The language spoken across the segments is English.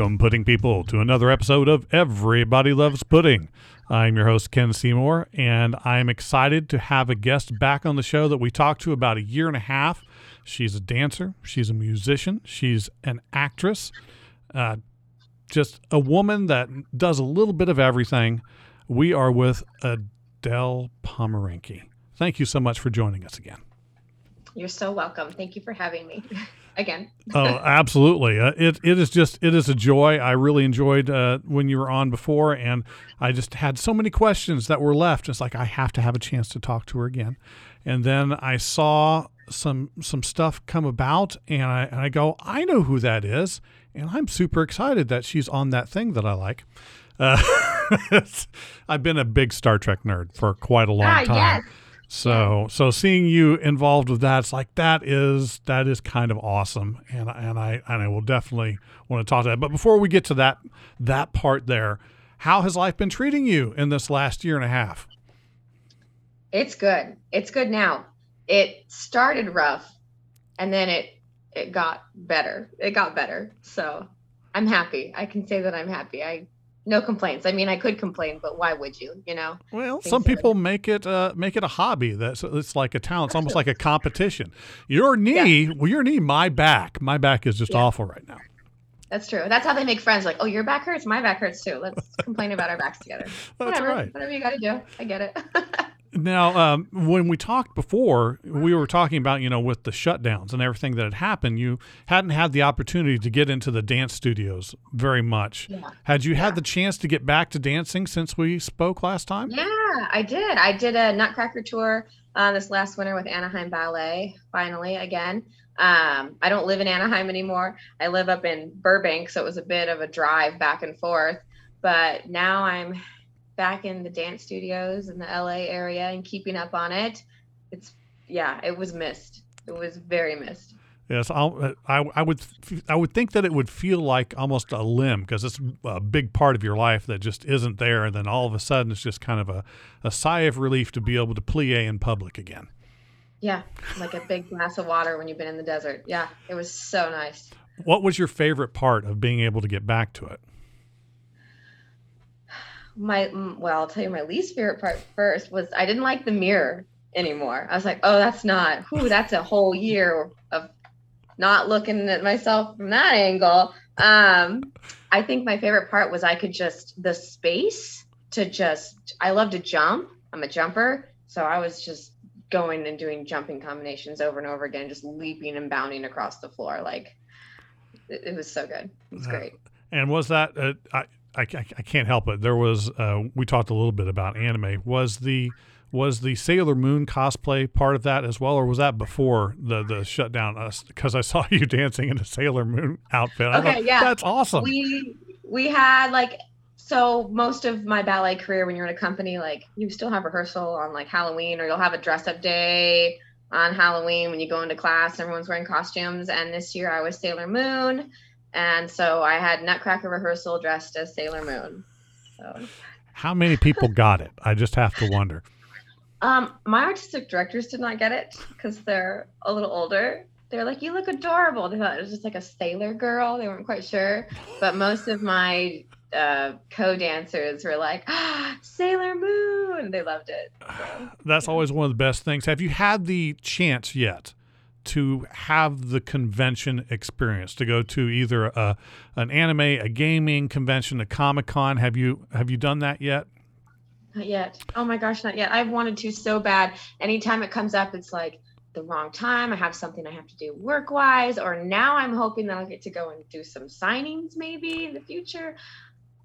Welcome, pudding people, to another episode of Everybody Loves Pudding. I'm your host, Ken Seymour, and I'm excited to have a guest back on the show that we talked to about a year and a half. She's a dancer, she's a musician, she's an actress, uh, just a woman that does a little bit of everything. We are with Adele Pomeranke. Thank you so much for joining us again. You're so welcome. Thank you for having me again. oh, absolutely. Uh, it, it is just, it is a joy. I really enjoyed uh, when you were on before, and I just had so many questions that were left. It's like, I have to have a chance to talk to her again. And then I saw some, some stuff come about, and I, and I go, I know who that is. And I'm super excited that she's on that thing that I like. Uh, I've been a big Star Trek nerd for quite a long ah, time. Yes. So so seeing you involved with that, it's like that is that is kind of awesome, and and I and I will definitely want to talk to that. But before we get to that that part there, how has life been treating you in this last year and a half? It's good. It's good now. It started rough, and then it it got better. It got better. So I'm happy. I can say that I'm happy. I no complaints. I mean, I could complain, but why would you? You know. Well, Things some people make it uh, make it a hobby. That's it's like a talent. It's almost like a competition. Your knee, yeah. well, your knee, my back, my back is just yeah. awful right now. That's true. That's how they make friends. Like, oh, your back hurts, my back hurts too. Let's complain about our backs together. That's whatever, right. Whatever you got to do, I get it. Now, um, when we talked before, we were talking about, you know, with the shutdowns and everything that had happened, you hadn't had the opportunity to get into the dance studios very much. Yeah. Had you yeah. had the chance to get back to dancing since we spoke last time? Yeah, I did. I did a Nutcracker tour uh, this last winter with Anaheim Ballet, finally, again. Um, I don't live in Anaheim anymore. I live up in Burbank, so it was a bit of a drive back and forth. But now I'm back in the dance studios in the LA area and keeping up on it. It's yeah, it was missed. It was very missed. Yes, I'll, I, I would I would think that it would feel like almost a limb because it's a big part of your life that just isn't there, and then all of a sudden it's just kind of a, a sigh of relief to be able to plie in public again. Yeah, like a big glass of water when you've been in the desert. Yeah, it was so nice. What was your favorite part of being able to get back to it? My well, I'll tell you my least favorite part first was I didn't like the mirror anymore. I was like, oh, that's not. Whoo, that's a whole year of not looking at myself from that angle. Um, I think my favorite part was I could just the space to just. I love to jump. I'm a jumper, so I was just going and doing jumping combinations over and over again, just leaping and bounding across the floor. Like it, it was so good. It was uh, great. And was that uh, I, I, I, can't help it. There was uh, we talked a little bit about anime. Was the was the Sailor Moon cosplay part of that as well, or was that before the the shutdown? Us because I saw you dancing in a Sailor Moon outfit. Okay, thought, yeah, that's awesome. We we had like so most of my ballet career when you're in a company like you still have rehearsal on like Halloween or you'll have a dress up day on Halloween when you go into class. Everyone's wearing costumes, and this year I was Sailor Moon and so I had Nutcracker rehearsal dressed as Sailor Moon. So. How many people got it? I just have to wonder. Um, my artistic directors did not get it because they're a little older. They're like, "You look adorable." They thought it was just like a sailor girl. They weren't quite sure, but most of my uh, co-dancers were like, ah, "Sailor Moon." They loved it. So, That's always one of the best things. Have you had the chance yet to have the convention experience to go to either a, an anime, a gaming convention, a Comic Con. Have you have you done that yet? Not yet. Oh my gosh, not yet. I've wanted to so bad. Anytime it comes up, it's like the wrong time. I have something I have to do work wise, or now I'm hoping that I'll get to go and do some signings maybe in the future.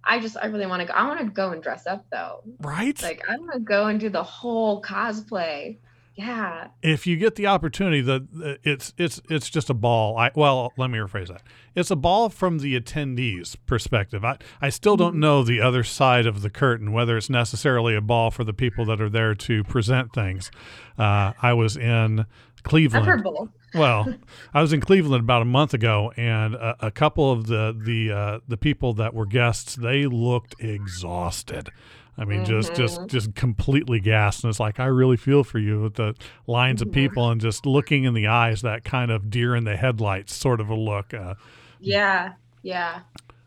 I just I really want to go. I want to go and dress up though. Right? Like I want to go and do the whole cosplay. Yeah. If you get the opportunity, that it's it's it's just a ball. I well, let me rephrase that. It's a ball from the attendees' perspective. I I still don't mm-hmm. know the other side of the curtain, whether it's necessarily a ball for the people that are there to present things. Uh, I was in Cleveland. well, I was in Cleveland about a month ago, and a, a couple of the the uh, the people that were guests they looked exhausted. I mean, mm-hmm. just just mm-hmm. just completely gassed, and it's like I really feel for you with the lines mm-hmm. of people and just looking in the eyes, that kind of deer in the headlights sort of a look. Uh, yeah, yeah.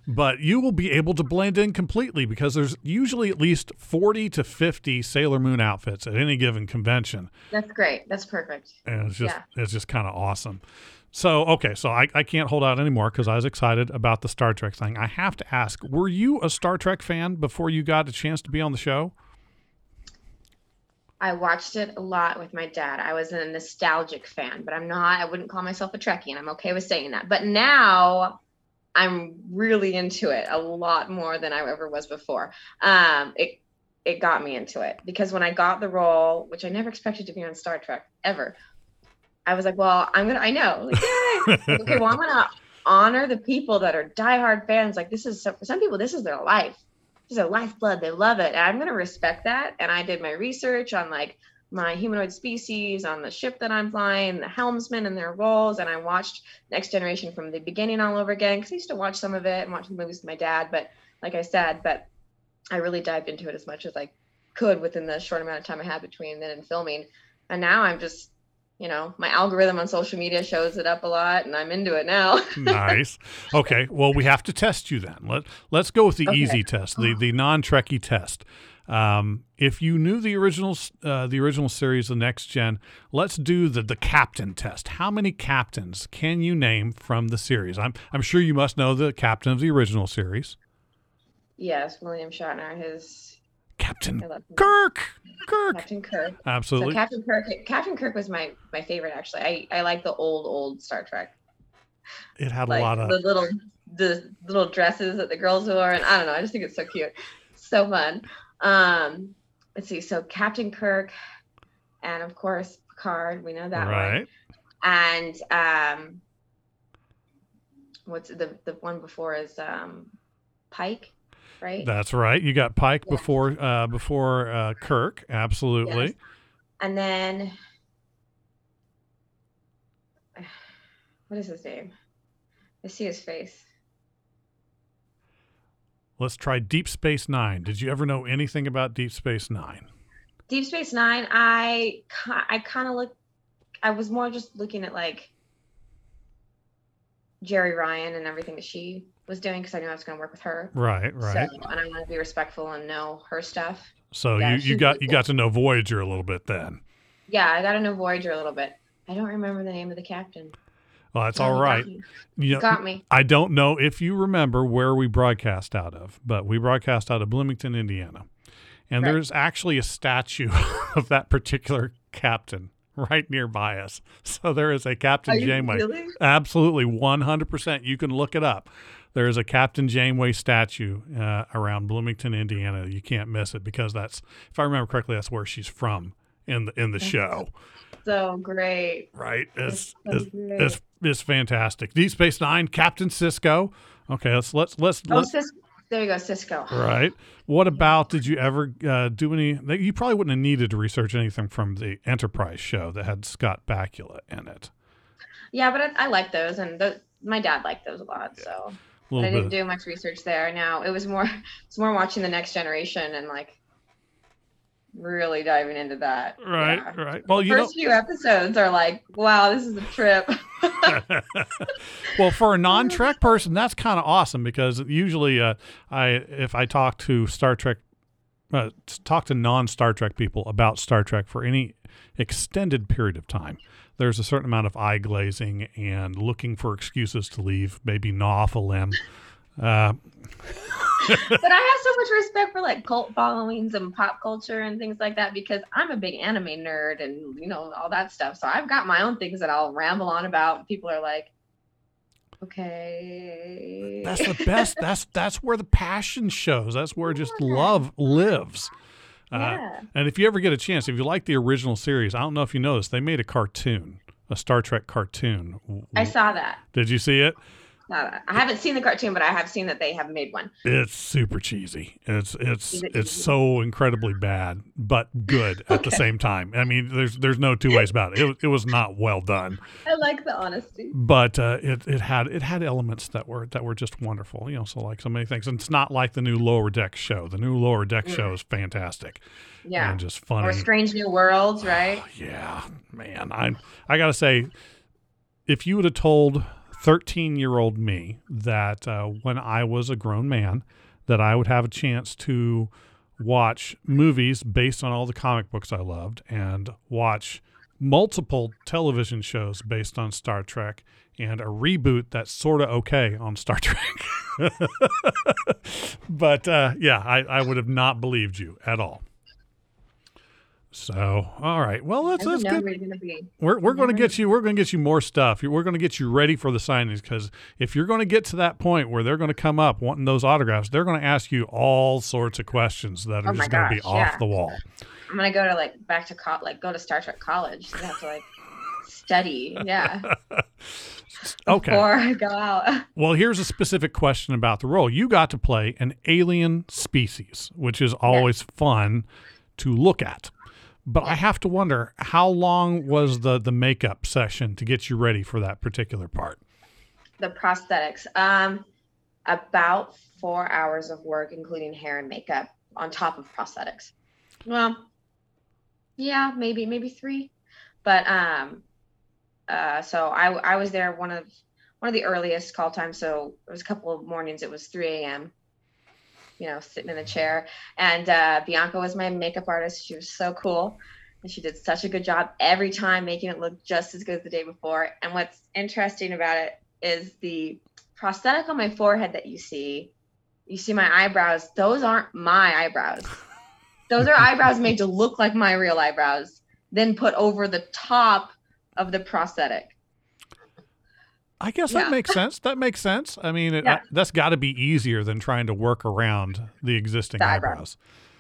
but you will be able to blend in completely because there's usually at least 40 to 50 Sailor Moon outfits at any given convention. That's great. That's perfect. And it's just it's just kind of awesome. So okay, so I, I can't hold out anymore because I was excited about the Star Trek thing. I have to ask, were you a Star Trek fan before you got a chance to be on the show? I watched it a lot with my dad. I was a nostalgic fan, but I'm not, I wouldn't call myself a Trekkie, and I'm okay with saying that. But now I'm really into it a lot more than I ever was before. Um, it it got me into it because when I got the role, which I never expected to be on Star Trek ever, I was like, well, I'm gonna, I know, like, okay, well, I'm gonna honor the people that are diehard fans. Like this is for some people, this is their life this is their lifeblood. They love it. And I'm to respect that. And I did my research on like my humanoid species, on the ship that I'm flying, the helmsmen and their roles. And I watched Next Generation from the beginning all over again because I used to watch some of it and watch the movies with my dad. But like I said, but I really dived into it as much as I could within the short amount of time I had between then and filming. And now I'm just you know, my algorithm on social media shows it up a lot and I'm into it now. nice. Okay. Well, we have to test you then. Let, let's go with the Okay. easy test, the, the non Trekkie test. Um, if you knew the original, uh, the original series, the next gen, let's do the, the captain test. How many captains can you name from the series? I'm, I'm sure you must know the captain of the original series, yes, William Shatner, his Captain I love him. Kirk. Kirk. Captain Kirk. So Absolutely. Captain Kirk Captain Kirk was my my favorite actually. I, I like the old old Star Trek. it had a lot of the little the little dresses that the girls wore and I don't know, I just think it's so cute. So fun. Um let's see, so Captain Kirk and of course Picard, we know that one. right. And um what's the the one before is um Pike, right? That's right. You got Pike Yeah. before uh, before uh, Kirk. Absolutely. Yes. And then what is his name? I see his face. Let's try Deep Space Nine. Did you ever know anything about Deep Space Nine? Deep Space Nine, I I kind of look, I was more just looking at like Jeri Ryan and everything that she was doing because I knew I was going to work with her. Right, right. So, and I want to be respectful and know her stuff. So, Yeah, you, you got you cool. got to know Voyager a little bit then. Yeah, I got to know Voyager a little bit. I don't remember the name of the captain. Well, that's all you got me. You know, Got me. I don't know if you remember where we broadcast out of, but we broadcast out of Bloomington, Indiana. And Right. there's actually a statue of that particular captain right nearby us. So there is a Captain you Janeway. really? Absolutely, 100%. You can look it up. There is a Captain Janeway statue uh, around Bloomington, Indiana. You can't miss it because that's, if I remember correctly, that's where she's from in the in the show. So great. Right? It's That's it's, so great. it's, it's fantastic. Deep Space Nine, Captain Sisko. Okay, let's let's let's, Oh, let's Cis- there you go, Sisko. right. What about? Did you ever uh, do any? You probably wouldn't have needed to research anything from the Enterprise show that had Scott Bakula in it. Yeah, but I, I like those, and tho- my dad liked those a lot. So A but I didn't bit. do much research there. Now it was more, it's more watching the next generation and like really diving into that. Right, Yeah. right. Well, you know, First few episodes are like, wow, this is a trip. well, for a non-Trek person, that's kind of awesome because usually, uh, I if I talk to Star Trek, uh, talk to non-Star Trek people about Star Trek for any extended period of time, there's a certain amount of eye glazing and looking for excuses to leave, maybe gnaw off a limb. Uh, but I have so much respect for like cult followings and pop culture and things like that because I'm a big anime nerd and you know all that stuff. So I've got my own things that I'll ramble on about. People are like, okay. that's the best. that's that's where the passion shows. That's where just love lives. Uh, yeah. And if you ever get a chance, if you like the original series, I don't know if you noticed, they made a cartoon, a Star Trek cartoon. I saw that. Did you see it? That. I haven't seen the cartoon, but I have seen that they have made one. It's super cheesy. It's it's it it's cheesy? so incredibly bad, but good at the same time. I mean, there's there's no two ways about it. It, was- it was not well done, I like the honesty. but uh, it it had it had elements that were that were just wonderful. You know, so like so many things. And it's not like the new Lower Deck show. The new Lower Deck Mm. show is fantastic Yeah. and just funny. Or Strange New Worlds, right? Yeah, man. I I gotta say, if you would have told 13 year old me that uh, when I was a grown man, that I would have a chance to watch movies based on all the comic books I loved and watch multiple television shows based on Star Trek and a reboot that's sort of okay on Star Trek. but uh, yeah, I, I would have not believed you at all. So, all right. Well, that's I that's didn't know good. we were. We're, going to get you. We're going to get you more stuff. We're going to get you ready for the signings because if you're going to get to that point where they're going to come up wanting those autographs, they're going to ask you all sorts of questions that are Oh just going to be off yeah. the wall. I'm gonna go to like back to co- like go to Star Trek college. So I have to like study. Yeah. Okay. Before I go out. Well, here's a specific question about the role. You got to play an alien species, which is always fun to look at. But I have to wonder how long was the the makeup session to get you ready for that particular part? the prosthetics. Um, about four hours of work, including hair and makeup, on top of prosthetics. Well, yeah, maybe maybe three, but um, uh, so I I was there one of one of the earliest call times. So it was a couple of mornings. It was 3 a.m. You know, sitting in the chair, and uh, Bianca was my makeup artist. She was so cool. And she did such a good job every time making it look just as good as the day before. And what's interesting about it is the prosthetic on my forehead that you see. You see my eyebrows, those aren't my eyebrows. Those are eyebrows made to look like my real eyebrows, then put over the top of the prosthetic. I guess Yeah. that makes sense. That makes sense. I mean, it, Yeah. that's got to be easier than trying to work around the existing The eyebrows. eyebrows.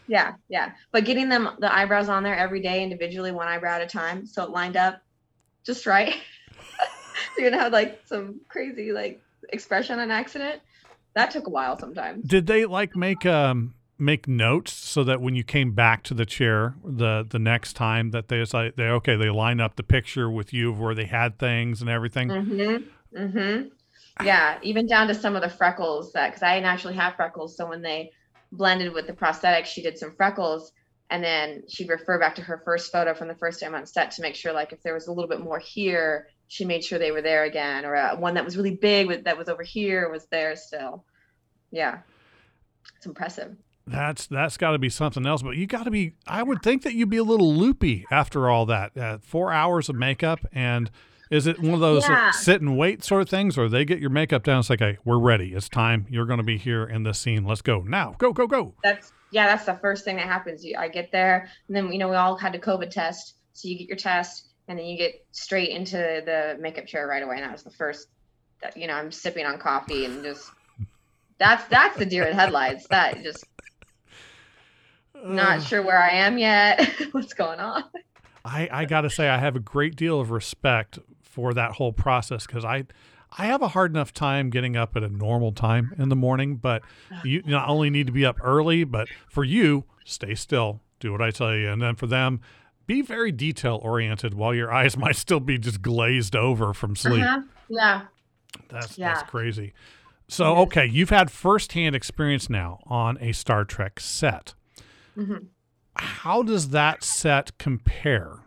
Yeah, yeah. But getting them the eyebrows on there every day individually, one eyebrow at a time, so it lined up just right. so you're gonna have like some crazy like expression on accident. That took a while sometimes. Did they like make um make notes so that when you came back to the chair the the next time that they like they okay they line up the picture with you of where they had things and everything? Mm-hmm. Mm-hmm. Yeah, even down to some of the freckles that because I naturally have freckles, so when they blended with the prosthetic, she did some freckles, and then she'd refer back to her first photo from the first time on set to make sure like if there was a little bit more here, she made sure they were there again, or uh, one that was really big with that was over here was there still. Yeah, it's impressive. That's that's got to be something else. But you got to be. I would think that you'd be a little loopy after all that. Uh, four hours of makeup, and is it one of those Yeah. sit and wait sort of things, or they get your makeup down? It's like, hey, we're ready. It's time. You're going to be here in this scene. Let's go now. Go go go. That's yeah, that's the first thing that happens. I get there, and then you know we all had a COVID test, so you get your test, and then you get straight into the makeup chair right away. And that was the first, that, you know, I'm sipping on coffee and just that's that's the deer in headlights. That just not sure where I am yet. What's going on? I, I got to say, I have a great deal of respect for that whole process because I, I have a hard enough time getting up at a normal time in the morning. But you not only need to be up early, but for you, stay still, do what I tell you, and then for them, be very detail oriented while your eyes might still be just glazed over from sleep. Uh-huh. Yeah. That's Yeah. that's crazy. So okay, you've had firsthand experience now on a Star Trek set. Mhm. How does that set compare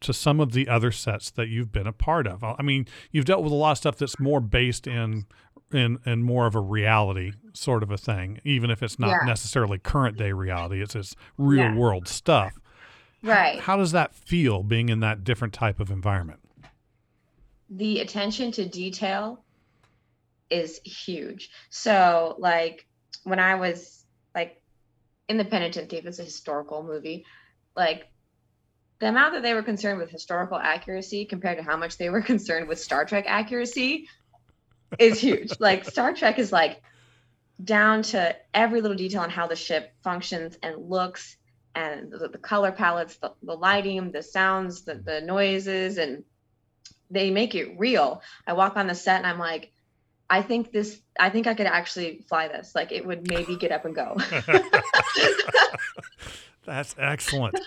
to some of the other sets that you've been a part of? I mean, you've dealt with a lot of stuff that's more based in in in more of a reality sort of a thing, even if it's not Yeah. necessarily current day reality. It's it's real Yeah. world stuff. Right. How does that feel being in that different type of environment? the attention to detail is huge. So, like when I was like in the Penitent Thief, it's a historical movie. Like the amount that they were concerned with historical accuracy compared to how much they were concerned with Star Trek accuracy is huge. like Star Trek is like down to every little detail on how the ship functions and looks and the, the color palettes, the, the lighting, the sounds, the, the noises, and they make it real. I walk on the set and I'm like, I think this, I think I could actually fly this. Like it would maybe get up and go. That's excellent.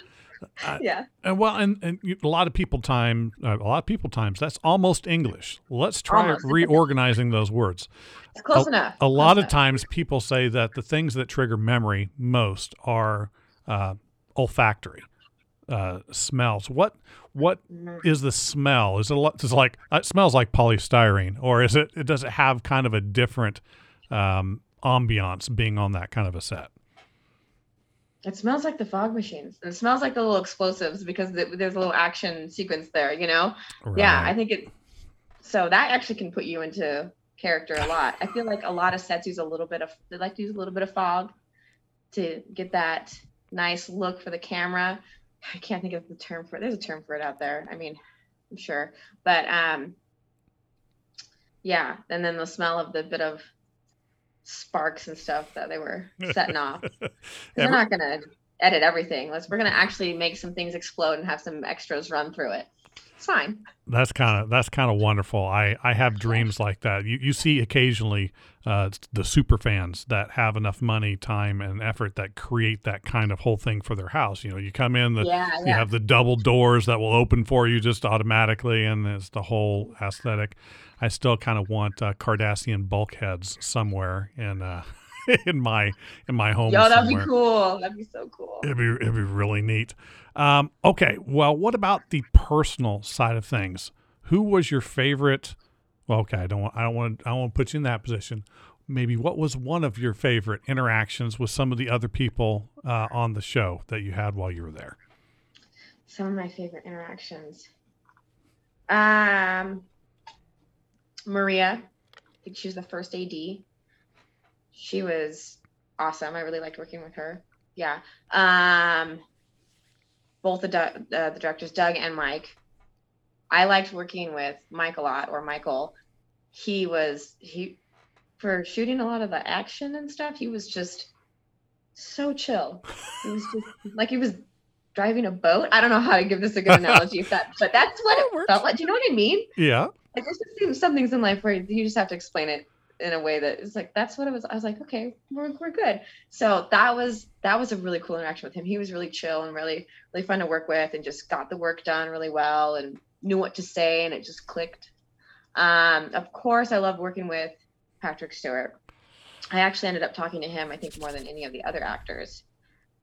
Yeah. And well, and, and a lot of people time, uh, a lot of people times, that's almost English. Let's try Almost. reorganizing those words. It's close enough. A lot Close of enough. times, people say that the things that trigger memory most are uh, olfactory. uh, smells. What what Mm. the smell? Is it a lot- is it like it smells like polystyrene, or is it? Does it have kind of a different um, ambiance being on that kind of a set? It smells like the fog machines. It smells like the little explosives because th- there's a little action sequence there, you know? Yeah, I think it. So that actually can put you into character a lot. I feel like a lot of sets use a little bit of, they like to use a little bit of fog to get that nice look for the camera. I can't think of the term for it. There's a term for it out there. I mean, I'm sure. But um, yeah, and then the smell of the bit of sparks and stuff that they were setting off. 'Cause We're not gonna edit everything. Let's we're gonna actually make some things explode and have some extras run through it. It's fine. That's kind of that's kind of wonderful. I I have dreams like that. You you see occasionally uh, the super fans that have enough money, time, and effort that create that kind of whole thing for their house. You know, you come in, the, yeah, you have the double doors that will open for you just automatically, and it's the whole aesthetic. I still kind of want uh, Cardassian bulkheads somewhere in uh, in my in my home. Yo, that'd somewhere. be cool. That'd be so cool. It'd be it'd be really neat. Um, okay, well, what about the personal side of things? Who was your favorite? Well, okay, I don't want I don't want I don't want to put you in that position. Maybe what was one of your favorite interactions with some of the other people uh, on the show that you had while you were there? Some of my favorite interactions. Um, Maria, I think she was the first AD. She was awesome. I really liked working with her. Yeah. Um, both the du- uh, the directors, Doug and Mike. I liked working with Mike a lot, or Michael. He was he for shooting a lot of the action and stuff. He was just so chill. He was just like he was driving a boat. I don't know how to give this a good analogy, if that, but that's what it felt like. Do you know what I mean? Yeah, Like there's just some- things in life where you just have to explain it in a way that it's like that's what it was. I was like, okay, we're, we're good. So that was that was a really cool interaction with him. He was really chill and really really fun to work with, and just got the work done really well and knew what to say, and it just clicked. Um, of course, I love working with Patrick Stewart. I actually ended up talking to him, I think, more than any of the other actors.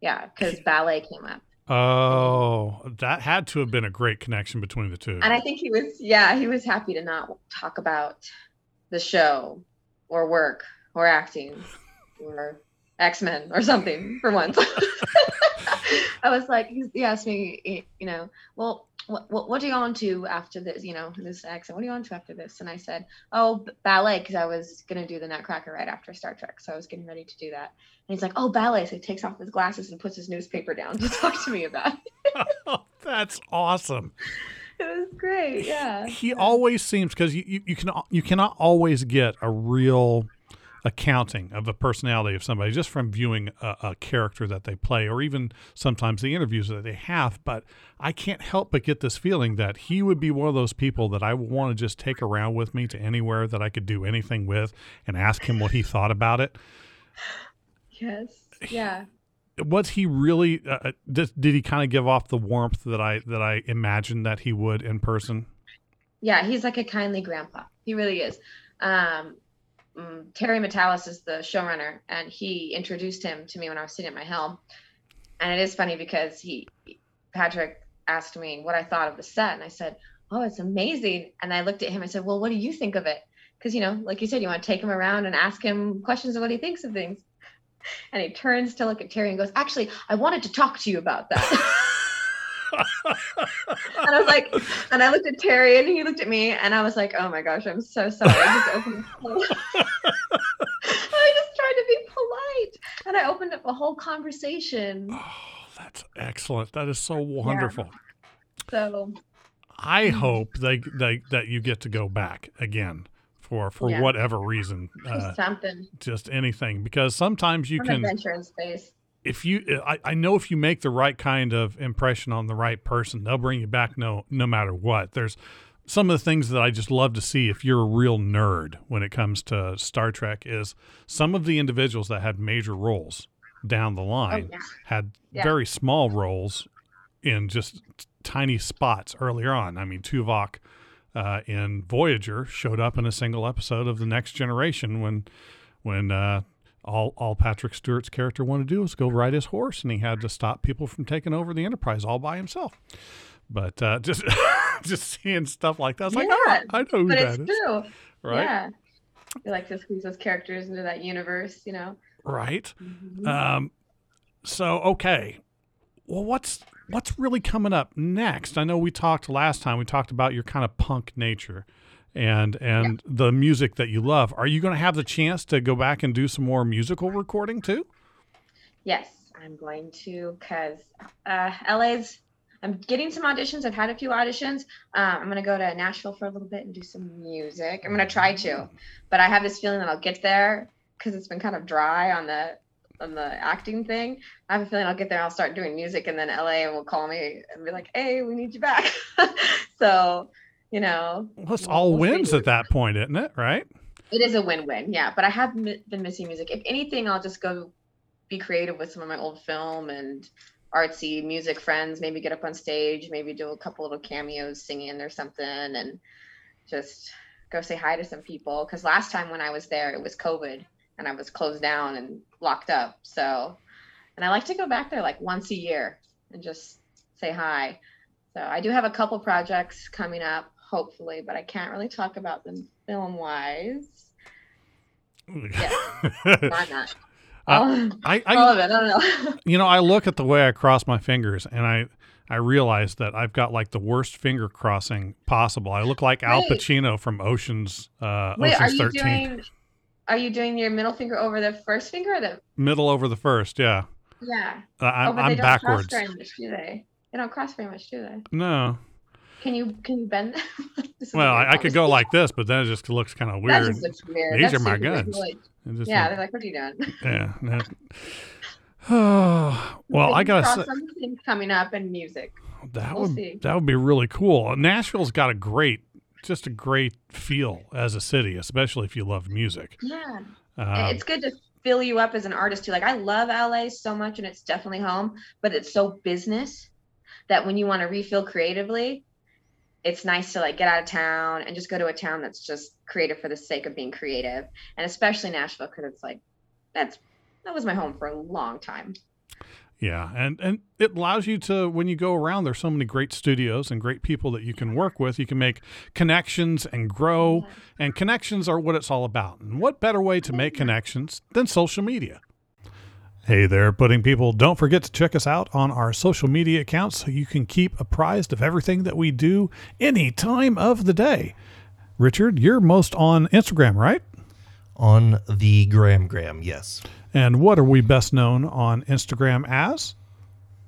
Yeah, because ballet came up. Oh, that had to have been a great connection between the two. And I think he was, yeah, he was happy to not talk about the show or work or acting or X Men or something for once. I was like, he asked me, you know, well, what, what, what are you on to after this? You know, this accent, what are you on to after this? And I said, oh, ballet, because I was going to do the Nutcracker right after Star Trek. So I was getting ready to do that. And he's like, oh, ballet. So he takes off his glasses and puts his newspaper down to talk to me about it. Oh, that's awesome. It was great. Yeah. he always seems because you, you, you can you cannot always get a real accounting of the personality of somebody just from viewing a, a character that they play or even sometimes the interviews that they have but i can't help but get this feeling that he would be one of those people that i would want to just take around with me to anywhere that i could do anything with and ask him what he thought about it Yes. Yeah. was he really uh, did, did he kind of give off the warmth that i that i imagined that he would in person Yeah. He's like a kindly grandpa. He really is. Um, mm, Terry Matalas is the showrunner, and he introduced him to me when I was sitting at my helm. And it is funny because he, Patrick, asked me what I thought of the set, and I said, "Oh, it's amazing." And I looked at him and said, "Well, what do you think of it?" Because you know, like you said, you want to take him around and ask him questions of what he thinks of things. And he turns to look at Terry and goes, "Actually, I wanted to talk to you about that." and I was like, and I looked at Terry and he looked at me and I was like, oh my gosh, I'm so sorry. I just opened I just tried to be polite. And I opened up a whole conversation. Oh, that's excellent. That is so wonderful. So I hope they, they that you get to go back again for for Yeah. whatever reason, uh, something. just anything. Because sometimes you Some can, adventure in space. If you, I, I know if you make the right kind of impression on the right person, they'll bring you back no no matter what. There's some of the things that I just love to see if you're a real nerd when it comes to Star Trek is some of the individuals that had major roles down the Oh, line yeah. had Yeah. very small roles in just tiny spots earlier on. I mean, Tuvok uh, in Voyager showed up in a single episode of the Next Generation when when uh, all all Patrick Stewart's character wanted to do was go ride his horse, and he had to stop people from taking over the Enterprise all by himself. But uh, just just seeing stuff like that, it's like, Yeah, oh, I know who but that it's is, true. right? Yeah. You like to squeeze those characters into that universe, you know. Right. Mhm. Um, so okay, well, what's what's really coming up next? I know we talked last time. We talked about your kind of punk nature, and and the music that you love. Are you going to have the chance to go back and do some more musical recording too? Yes, I'm going to because uh, LA's. I'm getting some auditions. I've had a few auditions. Um, I'm going to go to Nashville for a little bit and do some music. I'm going to try to, but I have this feeling that I'll get there because it's been kind of dry on the on the acting thing. I have a feeling I'll get there. I'll start doing music, and then LA will call me and be like, "Hey, we need you back." so, you know, Well, it's all we'll wins at that point, isn't it? Right? it is a win-win. Yeah, but I have mi- been missing music. If anything, I'll just go be creative with some of my old film and artsy music friends. Maybe get up on stage, maybe do a couple little cameos singing or something, and just go say hi to some people. Because last time when I was there, it was COVID and I was closed down and locked up. So, and I like to go back there like once a year and just say hi. So I do have a couple projects coming up, hopefully, but I can't really talk about them film wise. Why not? Uh, All, I, all I of it. I don't know. you know I look at the way I cross my fingers, and I I realize that I've got like the worst finger crossing possible. I look like Al Pacino from Ocean's uh, Wait, are Ocean's you Thirteen. doing? Are you doing your middle finger over the first finger or the? Middle over the first, yeah. Yeah. Uh, I'm, oh, but I'm they don't backwards. cross very much, do they? They don't cross very much, do they? No. Can you can you bend? A Well, I, I could go like this, but then it just looks kind of weird. weird. These That's are my guns. Like, yeah, they're like, what are you doing? yeah. that- well, I gotta cross say coming up in music. that we'll would see. that would be really cool. Nashville's got a great, just a great feel as a city, especially if you love music. Yeah. Um, it's good to fill you up as an artist too. Like I love LA so much and it's definitely home, but it's so business that when you want to refill creatively, it's nice to like get out of town and just go to a town that's just creative for the sake of being creative. And especially Nashville because it's like that's that was my home for a long time. Yeah, and and it allows you to when you go around. There's so many great studios and great people that you can work with. You can make connections and grow, and connections are what it's all about. And what better way to make connections than social media? Hey there, pudding people! Don't forget to check us out on our social media accounts so you can keep apprised of everything that we do any time of the day. Richard, you're most on Instagram, right? On the Graham, yes. And what are we best known on Instagram as?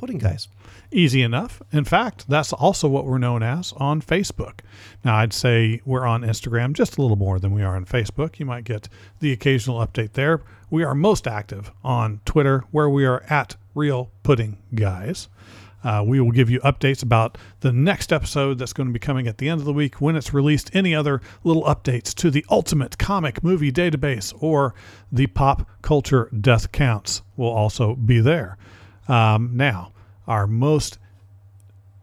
Pudding guys. Easy enough. In fact, that's also what we're known as on Facebook. Now, I'd say we're on Instagram just a little more than we are on Facebook. You might get the occasional update there. We are most active on Twitter, where we are at Real Pudding Guys. Uh, we will give you updates about the next episode that's going to be coming at the end of the week when it's released. Any other little updates to the Ultimate Comic Movie Database or the Pop Culture Death Counts will also be there. Um, now, our most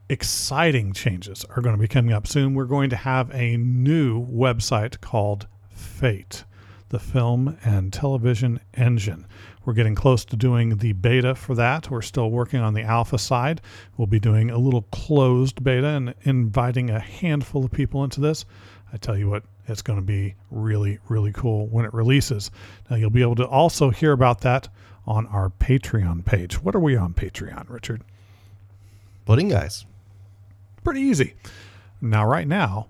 exciting changes are going to be coming up soon. We're going to have a new website called Fate, the film and television engine. We're getting close to doing the beta for that. We're still working on the alpha side. We'll be doing a little closed beta and inviting a handful of people into this. I tell you what, it's going to be really, really cool when it releases. Now, you'll be able to also hear about that on our Patreon page. What are we on Patreon, Richard? Pudding guys. Pretty easy. Now, right now,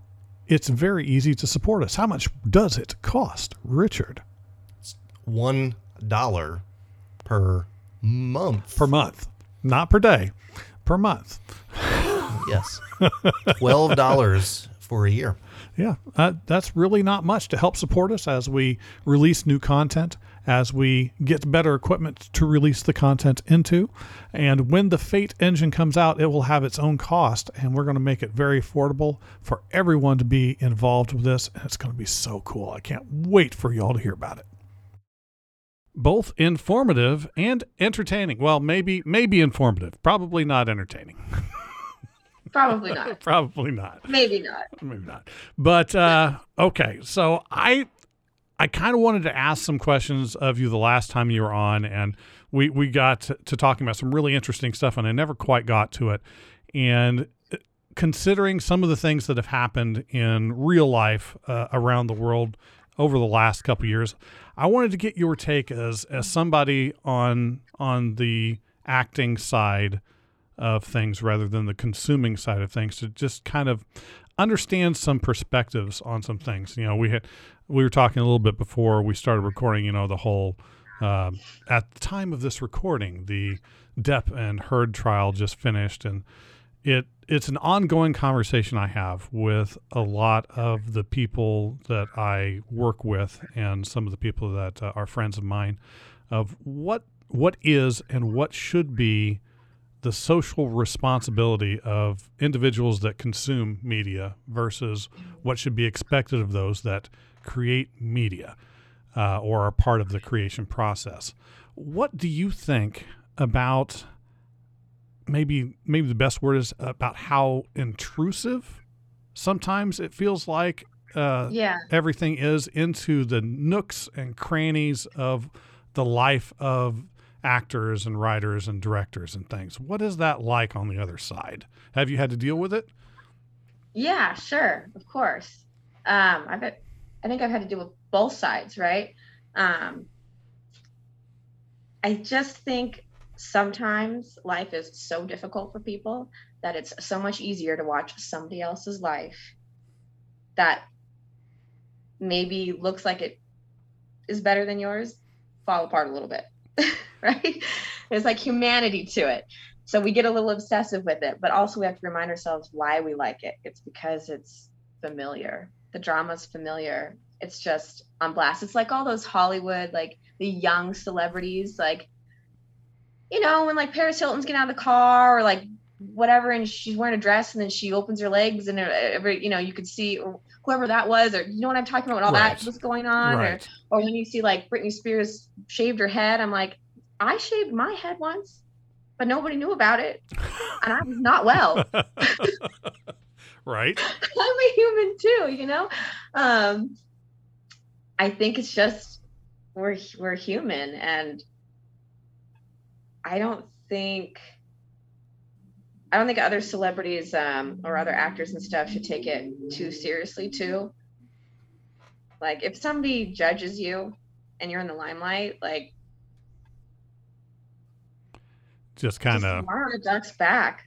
it's very easy to support us. How much does it cost, Richard, One dollar per month. per month? Not per day, per month. yes. Twelve dollars for a year. Yeah, uh, that's really not much to help support us as we release new content, as we get better equipment to release the content into. And when the Fate engine comes out, it will have its own cost, and we're going to make it very affordable for everyone to be involved with this. And it's going to be so cool. I can't wait for y'all to hear about it. Both informative and entertaining. Well, maybe maybe informative, probably not entertaining. Probably not. probably not Maybe not. maybe not. But uh, okay, so I I kind of wanted to ask some questions of you the last time you were on, and we we got to, to talking about some really interesting stuff, and I never quite got to it. And uh, considering some of the things that have happened in real life uh, around the world over the last couple years, I wanted to get your take as as somebody on on the acting side of things rather than the consuming side of things to just kind of understand some perspectives on some things. You know, we had we were talking a little bit before we started recording. You know, the whole uh, at the time of this recording, the Depp and Heard trial just finished, and it it's an ongoing conversation I have with a lot of the people that I work with and some of the people that uh, are friends of mine of what what is and what should be the social responsibility of individuals that consume media versus what should be expected of those that create media uh, or are part of the creation process. What do you think about maybe maybe the best word is about how intrusive sometimes it feels like uh, Yeah. everything is into the nooks and crannies of the life of actors and writers and directors and things. What is that like on the other side? Have you had to deal with it? Yeah, sure, of course. Um, I bet I think I've had to deal with both sides, right? Um, I just think sometimes life is so difficult for people that it's so much easier to watch somebody else's life that maybe looks like it is better than yours fall apart a little bit, right? There's like humanity to it. So we get a little obsessive with it, but also we have to remind ourselves why we like it. It's because it's familiar. The drama's familiar. It's just on blast. It's like all those Hollywood, like the young celebrities, like, you know, when like Paris Hilton's getting out of the car or like whatever, and she's wearing a dress and then she opens her legs and uh, every, you know, you could see or whoever that was, or you know what I'm talking about when all Right. that was going on, or or when you see like Britney Spears shaved her head, I'm like, I shaved my head once, but nobody knew about it, and I was not well. right. I'm a human too, you know. Um, I think it's just we're we're human, and I don't think I don't think other celebrities um, or other actors and stuff should take it too seriously too. Like if somebody judges you and you're in the limelight, like Just kind of a duck's back.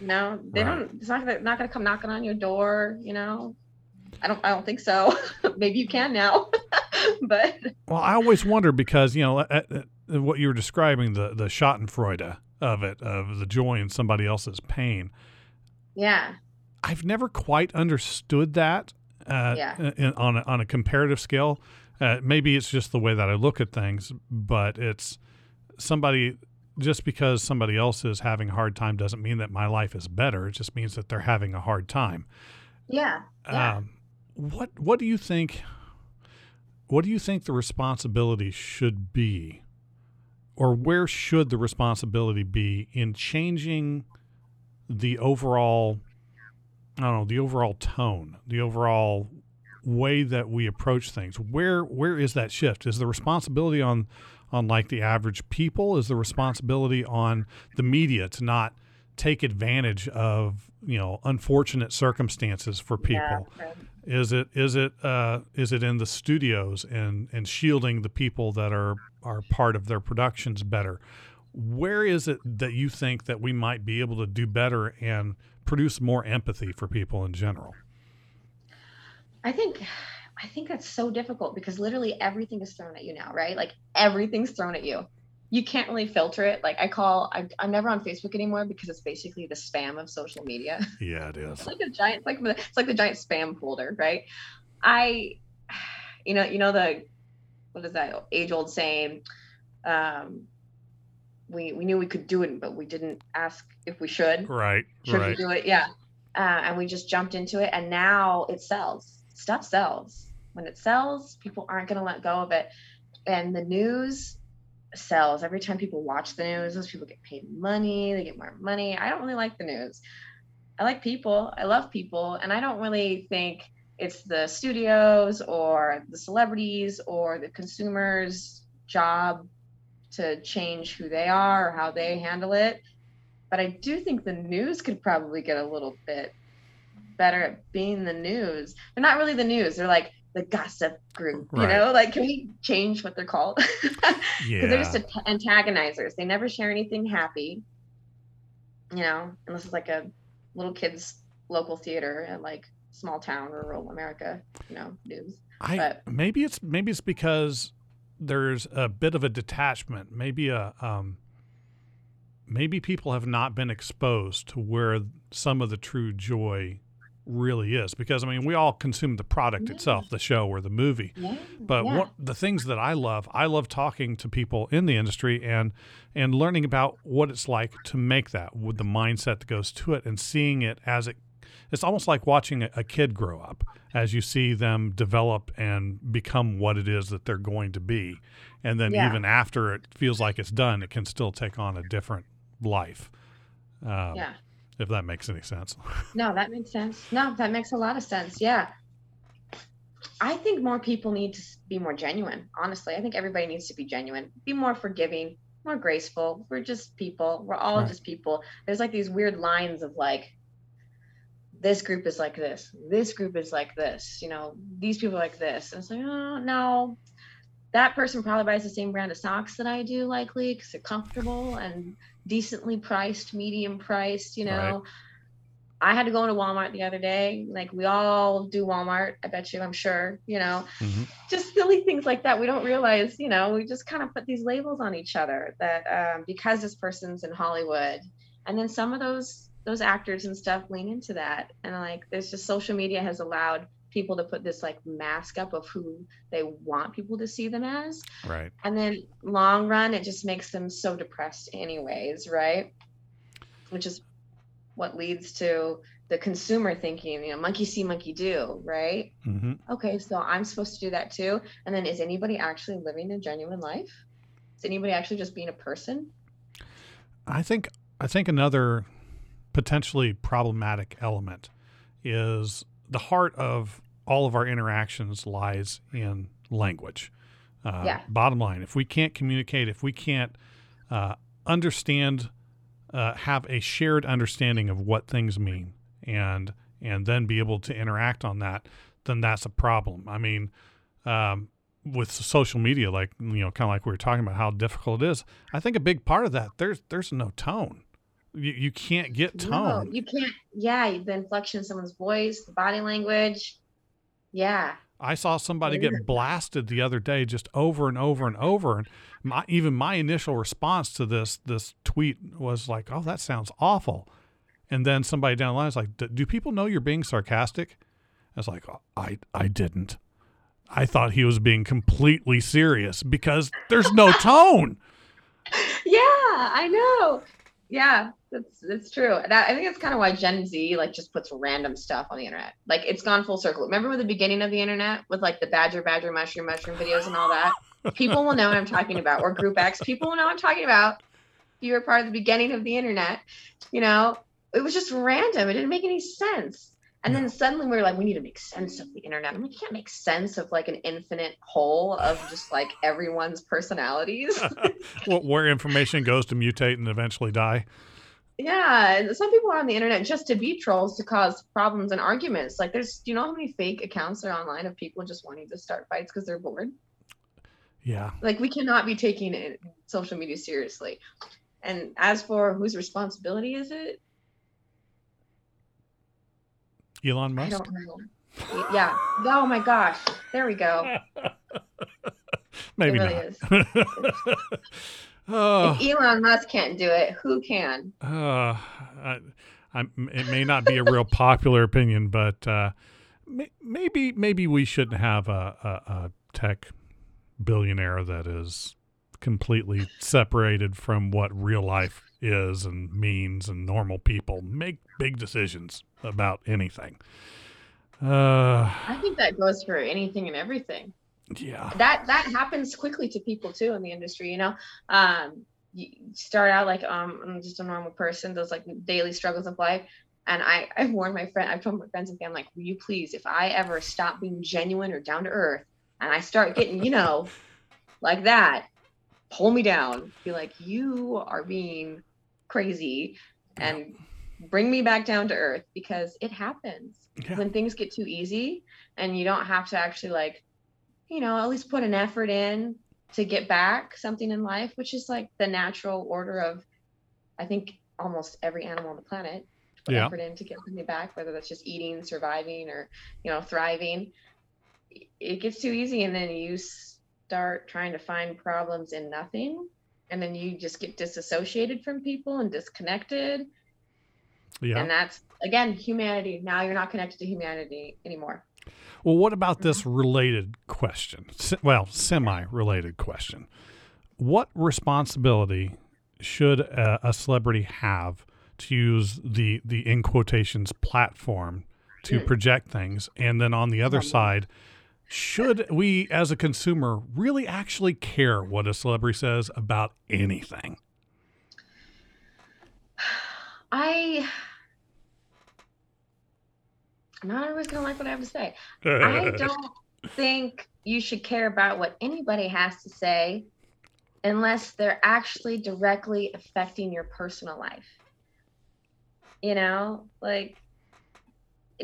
You know, they Right. don't. It's not gonna not gonna come knocking on your door. You know, I don't. I don't think so. Maybe you can now, but Well, I always wonder because you know at, at- what you were describing the the Schadenfreude of it of the joy in somebody else's pain. yeah, I've never quite understood that uh, Yeah. in, on a, on a comparative scale. Uh, maybe it's just the way that I look at things, but it's somebody just because somebody else is having a hard time doesn't mean that my life is better. It just means that they're having a hard time. yeah, yeah. Um, what what do you think? What do you think the responsibility should be, or where should the responsibility be in changing the overall? I don't know the overall tone, the overall way that we approach things. Where where is that shift? Is the responsibility on on like the average people? Is the responsibility on the media to not take advantage of you know unfortunate circumstances for people? Yeah. Is it is it uh, is it in the studios and and shielding the people that are are part of their productions better? Where is it that you think that we might be able to do better and produce more empathy for people in general? I think I think that's so difficult because literally everything is thrown at you now, right? Like everything's thrown at you. You can't really filter it. Like I call, I, I'm never on Facebook anymore because it's basically the spam of social media. Yeah, it is. It's like a giant, it's like it's like the giant spam folder, right? I, you know, you know the, what is that age old saying? Um, we we knew we could do it, but we didn't ask if we should Right, should right. we do it? Yeah. Uh, and we just jumped into it, and now it sells. Stuff sells. When it sells, people aren't going to let go of it. And the news sells. Every time people watch the news, those people get paid money. They get more money. I don't really like the news. I like people. I love people, and I don't really think it's the studios or the celebrities or the consumers' job to change who they are or how they handle it. But I do think the news could probably get a little bit better at being the news. They're not really the news. They're like the gossip group, you Right. know? Like, can we change what they're called? Because Yeah. they're just antagonizers. They never share anything happy, you know, unless it's like a little kid's local theater at like small town rural America, you know, news. I but- maybe it's maybe it's because there's a bit of a detachment. Maybe a um, maybe people have not been exposed to where some of the true joy really is. Because I mean, we all consume the product Yeah. itself, the show or the movie. Yeah. But yeah. one, the things that I love, I love talking to people in the industry and and learning about what it's like to make that with the mindset that goes to it and seeing it as it. It's almost like watching a, a kid grow up as you see them develop and become what it is that they're going to be, and then even after it feels like it's done, it can still take on a different life. Um, yeah. If that makes any sense. No, that makes sense. No, that makes a lot of sense. Yeah. I think more people need to be more genuine. Honestly, I think everybody needs to be genuine, be more forgiving, more graceful. We're just people. We're all Right. just people. There's like these weird lines of like, this group is like this, this group is like this, you know, these people are like this. And it's like, oh, no, that person probably buys the same brand of socks that I do, likely, because they're comfortable and decently priced, medium priced, you know. Right. I had to go into Walmart the other day. Like we all do Walmart, I bet you, I'm sure, you know, Mhm. just silly things like that. We don't realize, you know, we just kind of put these labels on each other that um, because this person's in Hollywood, and then some of those those actors and stuff lean into that, and like there's just social media has allowed people to put this like mask up of who they want people to see them as, Right. and then long run it just makes them so depressed anyways, right? Which is what leads to the consumer thinking, you know, monkey see, monkey do, right? hmm okay, so I'm supposed to do that too. And then is anybody actually living a genuine life? Is anybody actually just being a person? I think I think another potentially problematic element is the heart of all of our interactions lies in language. Uh, Yeah. Bottom line, if we can't communicate, if we can't uh, understand, uh, have a shared understanding of what things mean, and and then be able to interact on that, then that's a problem. I mean, um, with social media, like you know, kind of like we were talking about how difficult it is. I think a big part of that there's there's no tone. You, you can't get No, tone. you can't. Yeah, the inflection someone's voice, the body language. Yeah. I saw somebody get blasted the other day just over and over and over, and my even my initial response to this this tweet was like, "Oh, that sounds awful," and then somebody down the line is like, "Do- "Do people know you're being sarcastic?" I was like, "I I didn't. I thought he was being completely serious because there's no tone." Yeah, I know. Yeah, that's that's true. That I think that's kind of why Gen Z like just puts random stuff on the internet. Like it's gone full circle. Remember with the beginning of the internet with like the badger, badger, mushroom, mushroom videos and all that? People will know what I'm talking about. Or Group X, people will know what I'm talking about. You were part of the beginning of the internet, you know, it was just random. It didn't make any sense. And then suddenly we are like, we need to make sense of the internet. Like, you can't make sense of like an infinite whole of just like everyone's personalities. Wh- Where information goes to mutate and eventually die. Yeah, and some people are on the internet just to be trolls to cause problems and arguments. Like, there's, do you know how many fake accounts are online of people just wanting to start fights because they're bored? Yeah. Like, we cannot be taking it, social media seriously. And as for whose responsibility is it, Elon I Musk. don't know. Yeah. Oh my gosh. There we go. Maybe it really not. is. oh. If Elon Musk can't do it, who can? Uh, I, I, it may not be a real popular opinion, but uh, may, maybe maybe we shouldn't have a, a, a tech billionaire that is completely separated from what real life is and means, and normal people make big decisions about anything. Uh, I think that goes for anything and everything. yeah, that that happens quickly to people too in the industry you know um you start out like um i'm just a normal person those like daily struggles of life And I, I've warned my friend, I've told my friends and family, like, will you please, if I ever stop being genuine or down to earth and I start getting, you know, like that, pull me down. Be like, you are being crazy and bring me back down to earth because it happens Yeah. when things get too easy and you don't have to actually like you know at least put an effort in to get back something in life which is like the natural order of i think almost every animal on the planet put Yeah. effort in to get something back whether that's just eating surviving or you know thriving it gets too easy and then you start trying to find problems in nothing and then you just get disassociated from people and disconnected Yeah. and that's again humanity now you're not connected to humanity anymore Well, what about this related question? Well, semi related question. What responsibility should a, a celebrity have to use the, the in quotations platform to Mm. project things? And then on the other side, should we as a consumer really actually care what a celebrity says about anything? i not always gonna like what i have to say i don't think you should care about what anybody has to say unless they're actually directly affecting your personal life you know like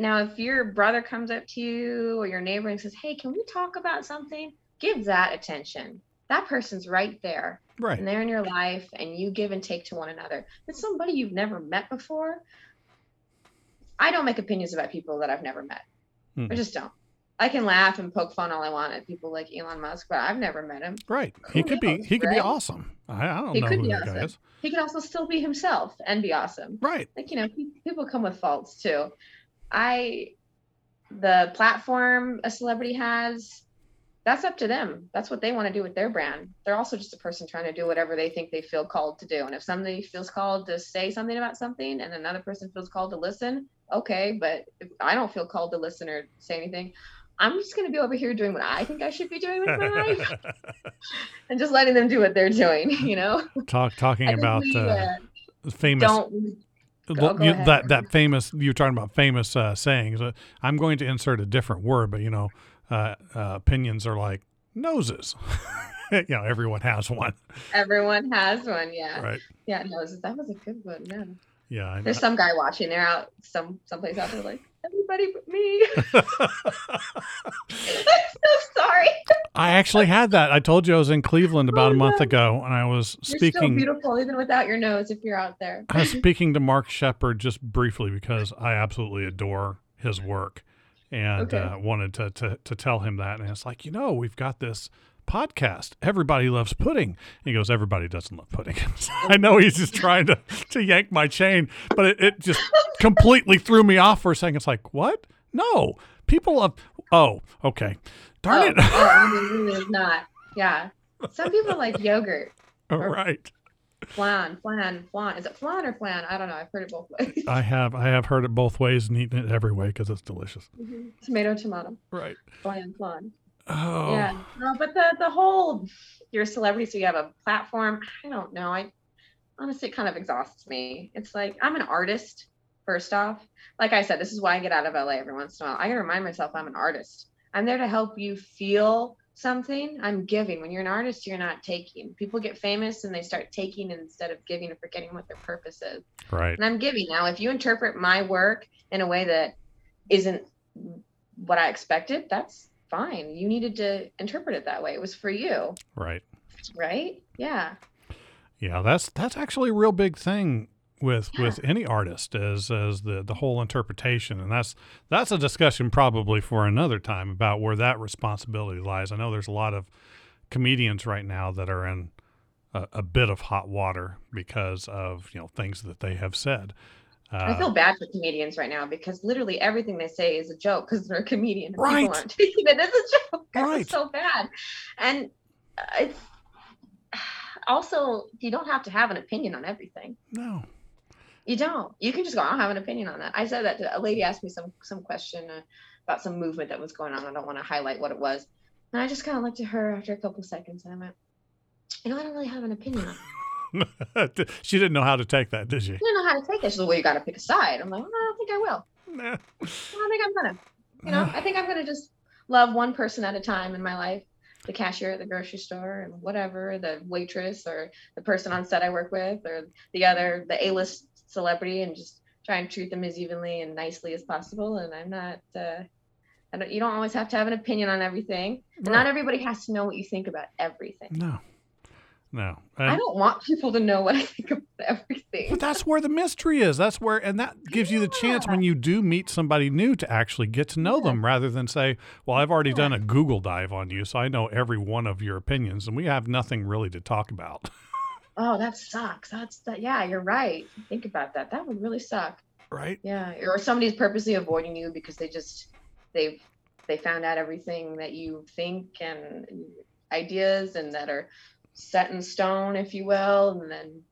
now if your brother comes up to you or your neighbor and says hey can we talk about something give that attention that person's right there Right. and they're in your life and you give and take to one another. But somebody you've never met before, I don't make opinions about people that I've never met. Hmm. I just don't. I can laugh and poke fun all I want at people like Elon Musk, but I've never met him. Right. He Who could be knows, he could be awesome. I, I don't He know could who be that guy awesome. is. He could also still be himself and be awesome. Right. Like, you know, people come with faults too. I, the platform a celebrity has, that's up to them. That's what they want to do with their brand. They're also just a person trying to do whatever they think they feel called to do. And if somebody feels called to say something about something and another person feels called to listen, okay. But if I don't feel called to listen or say anything, I'm just going to be over here doing what I think I should be doing with my life and just letting them do what they're doing, you know? Talk talking about we, uh, uh, famous don't go you- that that famous you're talking about famous uh, sayings. Uh, I'm going to insert a different word, but you know, uh, uh, opinions are like noses. you know, everyone has one, Everyone has one, yeah. right? Yeah, no, that was a good one. Yeah. Yeah, I know. There's some guy watching. They're out some someplace out there like everybody but me. I'm so sorry. I actually had that. I told you I was in Cleveland about Oh, a month no. ago, and I was You're speaking. beautiful even without your nose if you're out there. I was speaking to Mark Sheppard just briefly because I absolutely adore his work, and Okay. uh, wanted to, to to tell him that. And it's like, you know, we've got this podcast. Everybody loves pudding. He goes, everybody doesn't love pudding. I know he's just trying to to yank my chain, but it, it just completely threw me off for a second. It's like, what? No, people love. Oh, okay. Darn oh, it. oh, I mean, really is not. Yeah. Some people like yogurt. Oh, All right. Flan, flan, flan. Is it flan or flan? I don't know. I've heard it both ways. I have I have heard it both ways and eaten it every way because it's delicious. Mm-hmm. tomato, tomato. Right. Flan, flan. Oh. Yeah. No, but the the whole you're a celebrity, so you have a platform. I don't know. I honestly it kind of exhausts me. It's like I'm an artist, first off. Like I said, this is why I get out of LA every once in a while. I gotta remind myself I'm an artist. I'm there to help you feel something. I'm giving. When you're an artist, you're not taking. People get famous and they start taking instead of giving and forgetting what their purpose is. Right. And I'm giving. Now, if you interpret my work in a way that isn't what I expected, that's fine. You needed to interpret it that way. It was for you, Right. right? Yeah. Yeah, that's that's actually a real big thing with Yeah. with any artist is as the the whole interpretation, and that's that's a discussion probably for another time about where that responsibility lies. I know there's a lot of comedians right now that are in a, a bit of hot water because of you know things that they have said. Uh, I feel bad for comedians right now because literally everything they say is a joke because they're a comedian. Right. People aren't taking it as a joke. Right. so bad. And uh, it's also, you don't have to have an opinion on everything. no, You don't. You can just go. I don't have an opinion on that. I said that to a lady asked me some some question uh, about some movement that was going on. I don't want to highlight what it was, and I just kind of looked at her after a couple seconds, and I went, "You know, I don't really have an opinion on." It. she didn't know how to take that, did she? I didn't know how to take this. She's like, well, you got to pick a side. I'm like, well, I don't think I will. Nah. I don't think I'm gonna. You know, I think I'm gonna just love one person at a time in my life. The cashier at the grocery store and whatever, the waitress or the person on set I work with, or the other, the A-list celebrity, and just try and treat them as evenly and nicely as possible. And I'm not. Uh, I don't, you don't always have to have an opinion on everything. And Right. not everybody has to know what you think about everything. No, no. I don't want people to know what I think about everything. but that's where the mystery is. That's where, and that gives you the chance when you do meet somebody new to actually get to know Yeah. them rather than say, well, I've already Yeah. done a Google dive on you, so I know every one of your opinions, and we have nothing really to talk about. Oh, that sucks. That's that. Yeah, you're right. Think about that. That would really suck. right? Yeah, or somebody's purposely avoiding you because they just they've they found out everything that you think and ideas and that are set in stone, if you will, and then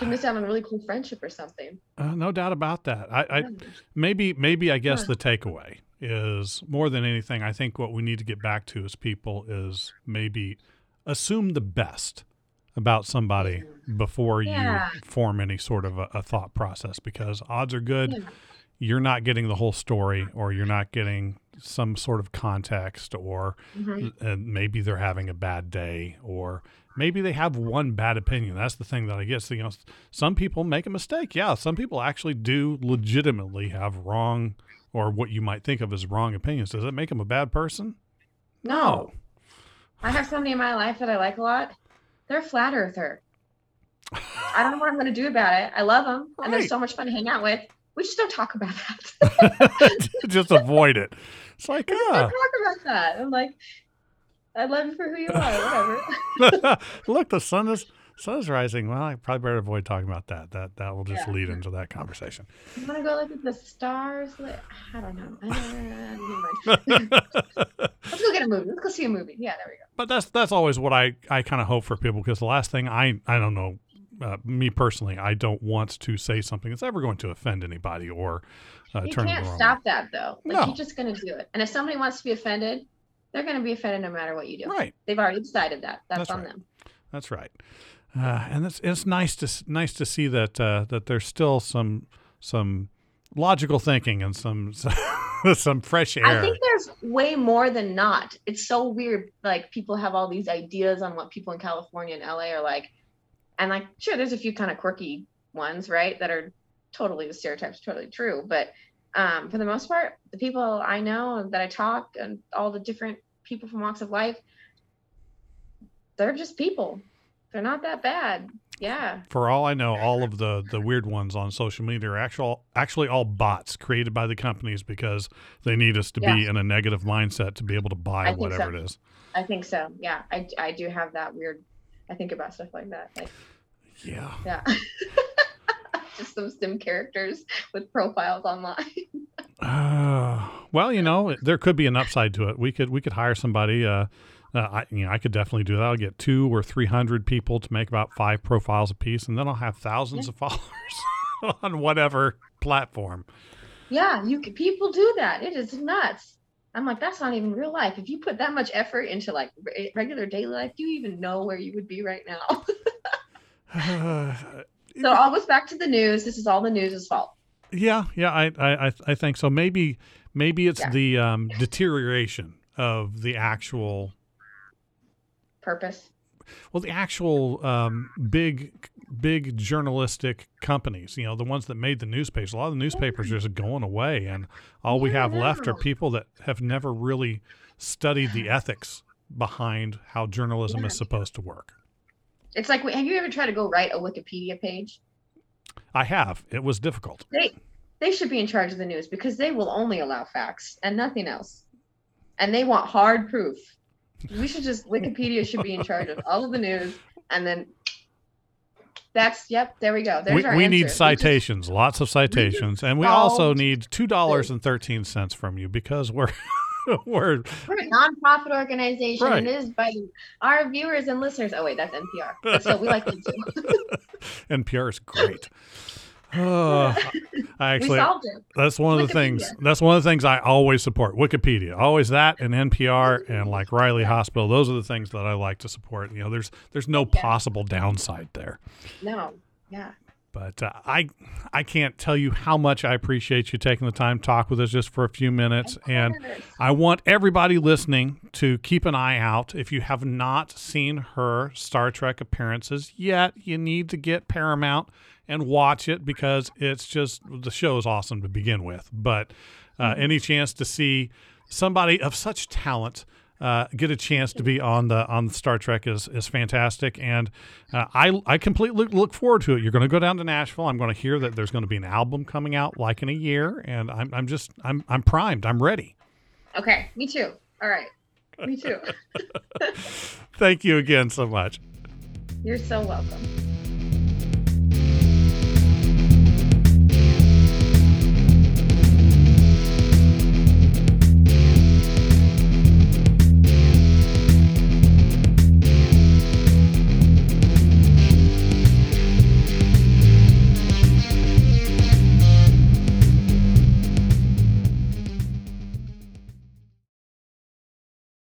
you miss out on a really cool friendship or something. Uh, no doubt about that. I, I Yeah. maybe maybe I guess Huh. the takeaway is more than anything. I think what we need to get back to as people is maybe assume the best about somebody before Yeah. you form any sort of a, a thought process because odds are good Yeah. you're not getting the whole story or you're not getting some sort of context or Mhm. and maybe they're having a bad day or maybe they have one bad opinion that's the thing that i guess you know some people make a mistake yeah some people actually do legitimately have wrong or what you might think of as wrong opinions does that make them a bad person No, I have somebody in my life that I like a lot. They're flat earther. I don't know what I'm going to do about it. I love them, and they're so much fun to hang out with. We just don't talk about that. just avoid it it's like ah don't talk about that. I'm like, I love you for who you are. Whatever. look the sun is sun is rising well i probably better avoid talking about that that that will just Yeah. lead into that conversation You want to go look at the stars? I don't know. Let's go get a movie. Let's go see a movie. Yeah, there we go. but that's that's always what I I kind of hope for people because the last thing I I don't know uh, me personally I don't want to say something that's ever going to offend anybody or uh, You turn them can't stop that though. Like No. you're just gonna do it. And if somebody wants to be offended, they're gonna be offended no matter what you do. right They've already decided that. That's, That's on right. them. that's right uh, and it's it's nice to nice to see that uh, that there's still some some logical thinking and some some fresh air I think there's way more than not. It's so weird. Like people have all these ideas on what people in California and LA are like, and like sure, there's a few kind of quirky ones, right? That are totally the stereotypes, totally true. But um, for the most part, the people I know that I talk and all the different people from walks of life, they're just people. They're not that bad. Yeah. for all I know, all of the the weird ones on social media are actual actually all bots created by the companies because they need us to be in a negative mindset to be able to buy whatever so. it is. I think so. Yeah. I, I do have that weird. I think about stuff like that. Like, Yeah. yeah. just some sim characters with profiles online. Uh, well, you know, there could be an upside to it. We could we could hire somebody. Uh, uh, I you know I could definitely do that. I'll get two or three hundred people to make about five profiles a piece, and then I'll have thousands of followers on whatever platform. Yeah, you can, people do that. It is nuts. I'm like, that's not even real life. If you put that much effort into like re- regular daily life, do you even know where you would be right now? so all goes back to the news. This is all the news' fault. Yeah, yeah, I, I, I- think so. Maybe, maybe it's Yeah. the um, deterioration of the actual, Purpose. well, the actual um, big, big journalistic companies. You know, the ones that made the newspapers. A lot of the newspapers are just going away, and all we Yeah, have left are people that have never really studied the ethics behind how journalism Yeah. is supposed to work. It's like, have you ever tried to go write a Wikipedia page? I have. It was difficult. They they should be in charge of the news because they will only allow facts and nothing else. And they want hard proof. We should just Wikipedia should be in charge of all of the news and then that's yep, there we go. There's we our we answer. need just- citations, lots of citations, and we also need two dollars and thirteen cents from you because we're we're We're a nonprofit organization. Right. It is by our viewers and listeners. Oh wait, that's NPR. Still, we like them too. NPR is great. Oh, I actually that's one of the things that's one of the things I always support. Wikipedia, always that, and NPR, and like Riley Hospital. Those are the things that I like to support. You know, there's there's no possible downside there. No. Yeah. But uh, I I can't tell you how much I appreciate you taking the time to talk with us just for a few minutes. And. I want everybody listening to keep an eye out. If you have not seen her Star Trek appearances yet, you need to get Paramount and watch it because it's just the show is awesome to begin with. But uh, any chance to see somebody of such talent uh, get a chance to be on the on the Star Trek is is fantastic, and uh, I I completely look forward to it. You're going to go down to Nashville. I'm going to hear that there's going to be an album coming out like in a year, and I'm I'm just I'm I'm primed. I'm ready. Okay. Me too. All right. Me too. Thank you again so much. You're so welcome.